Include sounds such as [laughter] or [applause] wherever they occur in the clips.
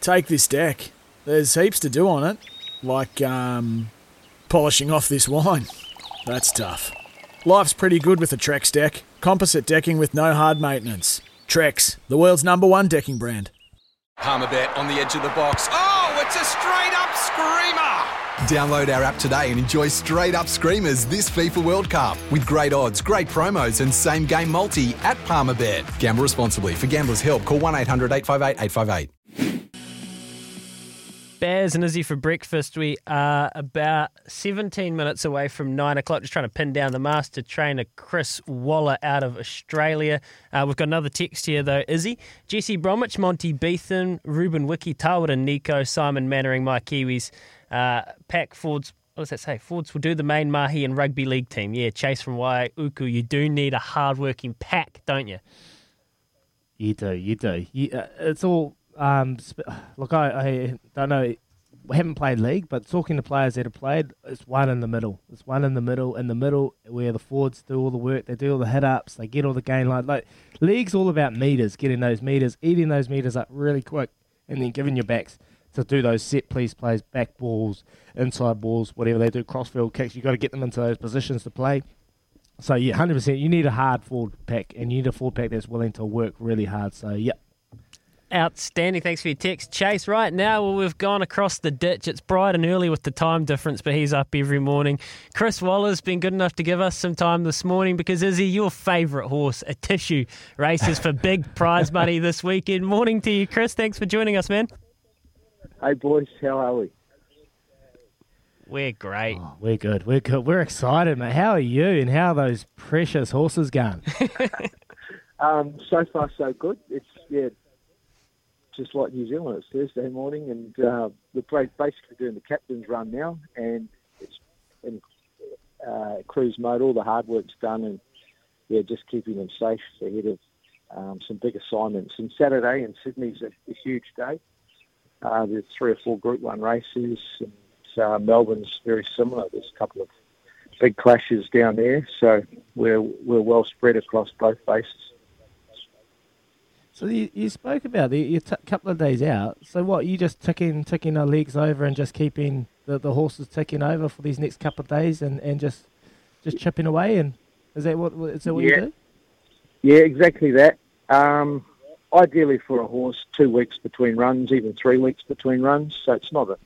Take this deck. There's heaps to do on it, like um, polishing off this wine. That's tough. Life's pretty good with a Trex deck. Composite decking with no hard maintenance. Trex, the world's number one decking brand. Palmerbet on the edge of the box. Oh, it's a straight up screamer! Download our app today and enjoy straight up screamers this FIFA World Cup with great odds, great promos, and same game multi at Palmerbet. Gamble responsibly. For gamblers' help, call 1 800 858 858. Baz and Izzy for breakfast. We are about 17 minutes away from 9 o'clock, just trying to pin down the master trainer, Chris Waller, out of Australia. Uh, we've got another text here, though. Izzy, Jesse Bromwich, Monty Betham, Ruben Wiki, Tawera Nikau, Simon Mannering, my Kiwis, uh, Pack Fords. What does that say? Fords will do the main Mahi and rugby league team. Yeah, Chase from Waiuku. You do need a hard-working pack, don't you? You do, you do. You, uh, it's all um, [sighs] look, I, I don't know. We haven't played league, but talking to players that have played, it's one in the middle. It's one in the middle, in the middle where the forwards do all the work. They do all the hit ups. They get all the gain line. Like league's all about meters, getting those meters, eating those meters up really quick, and then giving your backs to do those set piece plays, back balls, inside balls, whatever they do, crossfield kicks. You've got to get them into those positions to play. So yeah, hundred percent. You need a hard forward pack, and you need a forward pack that's willing to work really hard. So yep, Outstanding. Thanks for your text, Chase. Right now, well, we've gone across the ditch. It's bright and early with the time difference, but he's up every morning. Chris Waller's been good enough to give us some time this morning because is he your favourite horse? Atishu races for big prize money this weekend. Morning to you, Chris. Thanks for joining us, man. Hey, boys. How are we? We're great. Oh, we're good. We're good. We're excited, mate. How are you? And how are those precious horses going? [laughs] um, so far, so good. It's yeah, just like New Zealand. It's Thursday morning, and uh, we're basically doing the captain's run now, and it's in uh, cruise mode. All the hard work's done, and yeah, just keeping them safe ahead of um, some big assignments. And Saturday in Sydney's a, a huge day. Uh, there's three or four Group One races, and uh, Melbourne's very similar. There's a couple of big clashes down there, so we're we're well spread across both bases. So you, you spoke about the, you're a couple of days out. So what? You just ticking ticking our legs over and just keeping the, the horses ticking over for these next couple of days and, and just just chipping away. And is that what is that what yeah. you do? Yeah, exactly that. Um, ideally for a horse, two weeks between runs, even three weeks between runs. So it's not a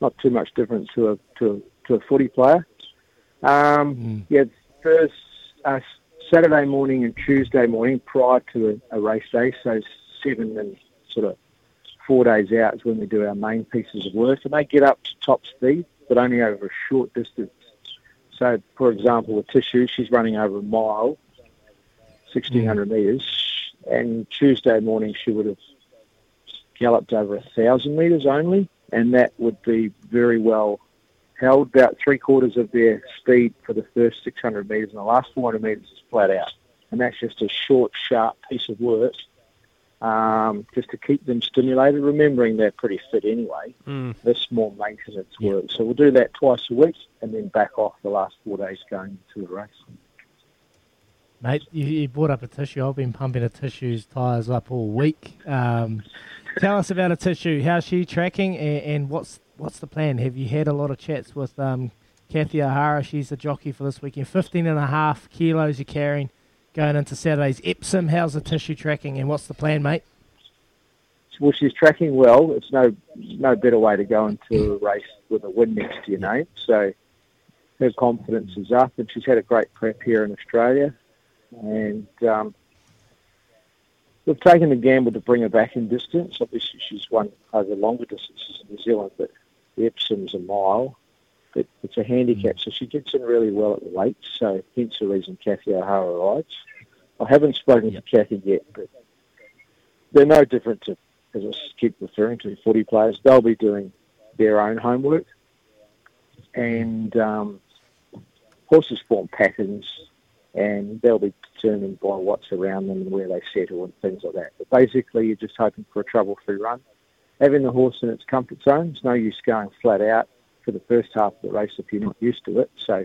not too much difference to a to a, to a footy player. Um, mm. Yeah, first uh, Saturday morning and Tuesday morning prior to a, a race day, so seven and sort of four days out is when we do our main pieces of work, and they get up to top speed, but only over a short distance. So, for example, with Atishu, she's running over a mile, 1,600 mm. metres, and Tuesday morning she would have galloped over a 1,000 metres only, and that would be very well held about three quarters of their speed for the first 600 metres, and the last 400 metres is flat out. And that's just a short, sharp piece of work um, just to keep them stimulated, remembering they're pretty fit anyway. Mm. That's more maintenance yeah. work. So we'll do that twice a week and then back off the last four days going into the race. Mate, you, you brought up Atishu. I've been pumping Atishu's tyres up all week. Um, tell us about Atishu. How's she tracking and, and what's what's the plan? Have you had a lot of chats with um, Kathy O'Hara? She's the jockey for this weekend. 15 and a half kilos you're carrying going into Saturday's Epsom. How's the tissue tracking and what's the plan, mate? Well, she's tracking well. It's no no better way to go into a race with a win next to your name. So her confidence is up, and she's had a great prep here in Australia. And um, we've taken the gamble to bring her back in distance. Obviously, she's won over longer distances in New Zealand, but Epsom's a mile. But it's a handicap, mm. so she gets in really well at the weight. So hence the reason Kathy O'Hara rides. I haven't spoken yep. to Kathy yet, but they're no different to as I keep referring to, footy players, they'll be doing their own homework, and um, horses form patterns, and they'll be determined by what's around them and where they settle and things like that. But basically, you're just hoping for a trouble-free run. Having the horse in its comfort zone, it's no use going flat out for the first half of the race if you're not used to it. So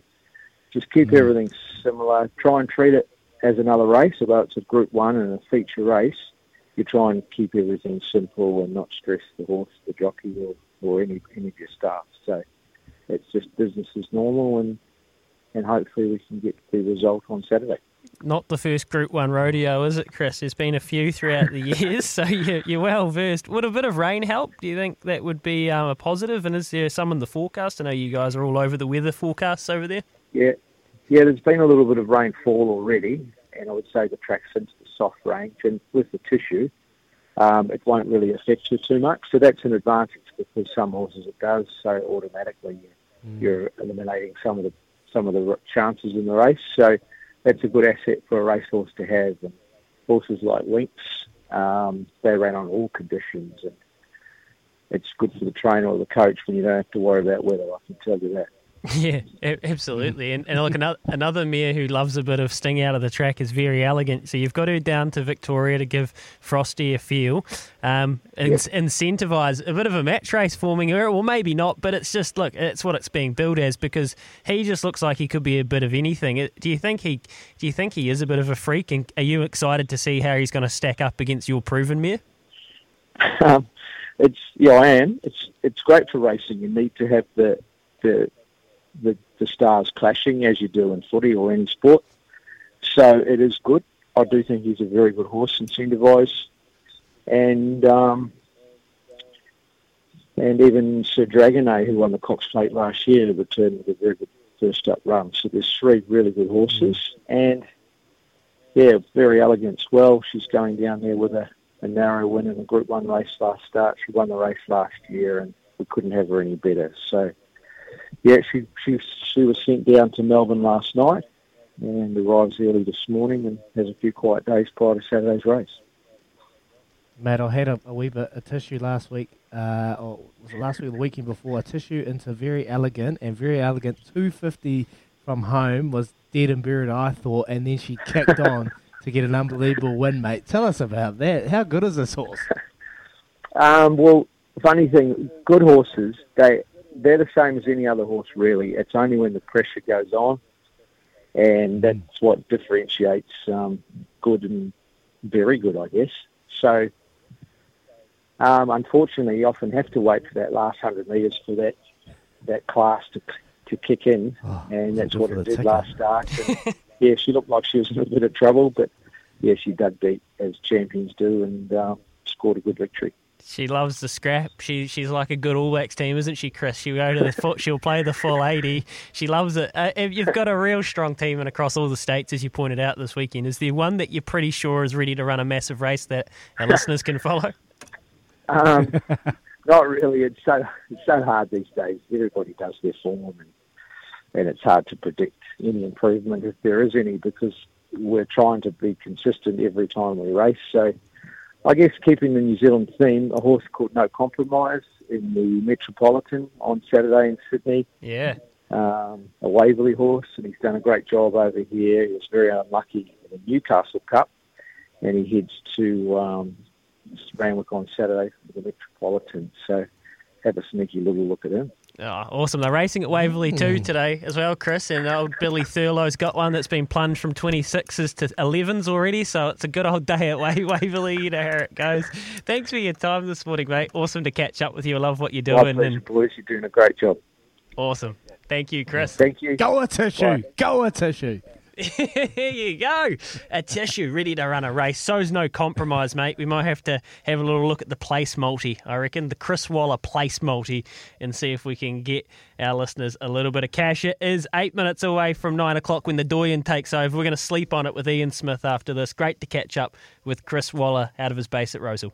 just keep mm. everything similar. Try and treat it as another race, although it's a Group One and a feature race. You try and keep everything simple and not stress the horse, the jockey, or, or any any of your staff. So it's just business as normal, and and hopefully we can get the result on Saturday. Not the first Group One rodeo, is it, Chris? There's been a few throughout the [laughs] years, so you're, you're, well versed. Would a bit of rain help? Do you think that would be um, a positive? And is there some in the forecast? I know you guys are all over the weather forecasts over there. Yeah, yeah. There's been a little bit of rainfall already, and I would say the track's into the soft range. And with the tissue, um, it won't really affect you too much. So that's an advantage because some horses it does. So automatically mm. you're eliminating some of the some of the chances in the race. So that's a good asset for a racehorse to have. And horses like Winx, um, they ran on all conditions, and it's good for the trainer or the coach when you don't have to worry about weather. I can tell you that. [laughs] Yeah, absolutely. And, and look, another, another mare who loves a bit of sting out of the track is Verry Elleegant. So you've got her down to Victoria to give Frosty a feel, um, and yep. Incentivise a bit of a match race forming her. Well, maybe not, but it's just look, it's what it's being billed as because he just looks like he could be a bit of anything. Do you think he? Do you think he is a bit of a freak? And are you excited to see how he's going to stack up against your proven mare? Um, it's yeah, I am. It's it's great for racing. You need to have the the the, the stars clashing as you do in footy or any sport. So it is good. I do think he's a very good horse, Incentivise, and um, and even Sir Dragonet, who won the Cox Plate last year, returned with a very good first up run. So there's three really good horses, and yeah, Verry Elleegant as well. She's going down there with a, a narrow win in a Group One race last start. She won the race last year, and we couldn't have her any better. So yeah, she she she was sent down to Melbourne last night and arrives early this morning and has a few quiet days prior to Saturday's race. Matt, I had a, a wee bit of tissue last week, uh, or was it last week or the weekend before? Atishu into Verry Elleegant and Verry Elleegant 250 from home was dead and buried, I thought, and then she kicked [laughs] on to get an unbelievable win, mate. Tell us about that. How good is this horse? [laughs] Um, well, funny thing, good horses, they they're the same as any other horse, really. It's only when the pressure goes on, and that's what differentiates um, good and very good, I guess. So, um, unfortunately, you often have to wait for that last hundred metres for that that class to to kick in, oh, and that's what it did ticker. last start. [laughs] And, yeah, she looked like she was in a bit of trouble, but yeah, she dug deep as champions do, and uh, scored a good victory. She loves the scrap. She she's like a good All Blacks team, isn't she, Chris? She'll go to the foot. She'll play the full eighty. She loves it. Uh, you've got a real strong team and across all the states, as you pointed out this weekend. Is there one that you're pretty sure is ready to run a massive race that our listeners can follow? Um, not really. It's so it's so hard these days. Everybody does their form, and and it's hard to predict any improvement if there is any because we're trying to be consistent every time we race. So I guess keeping the New Zealand theme, a horse called No Compromise in the Metropolitan on Saturday in Sydney. Yeah. Um, a Waverley horse, and he's done a great job over here. He was very unlucky in the Newcastle Cup, and he heads to um, Randwick on Saturday for the Metropolitan. So have a sneaky little look at him. Oh, awesome. They're racing at Waverley too hmm. today as well, Chris. And old Billy Thurlow's got one that's been plunged from 26s to 11s already. So it's a good old day at [laughs] Waverley. You know how it goes. Thanks for your time this morning, mate. Awesome to catch up with you. I love what you're doing. My pleasure, and... boys. You're doing a great job. Awesome. Thank you, Chris. Thank you. Go Atishu. Bye. Go Atishu. Here you go. Atishu ready to run a race. So's no compromise, mate. We might have to have a little look at the place multi, I reckon, the Chris Waller place multi, and see if we can get our listeners a little bit of cash. It is eight minutes away from nine o'clock when the Doyen takes over. We're going to sleep on it with Ian Smith after this. Great to catch up with Chris Waller out of his base at Rosehill.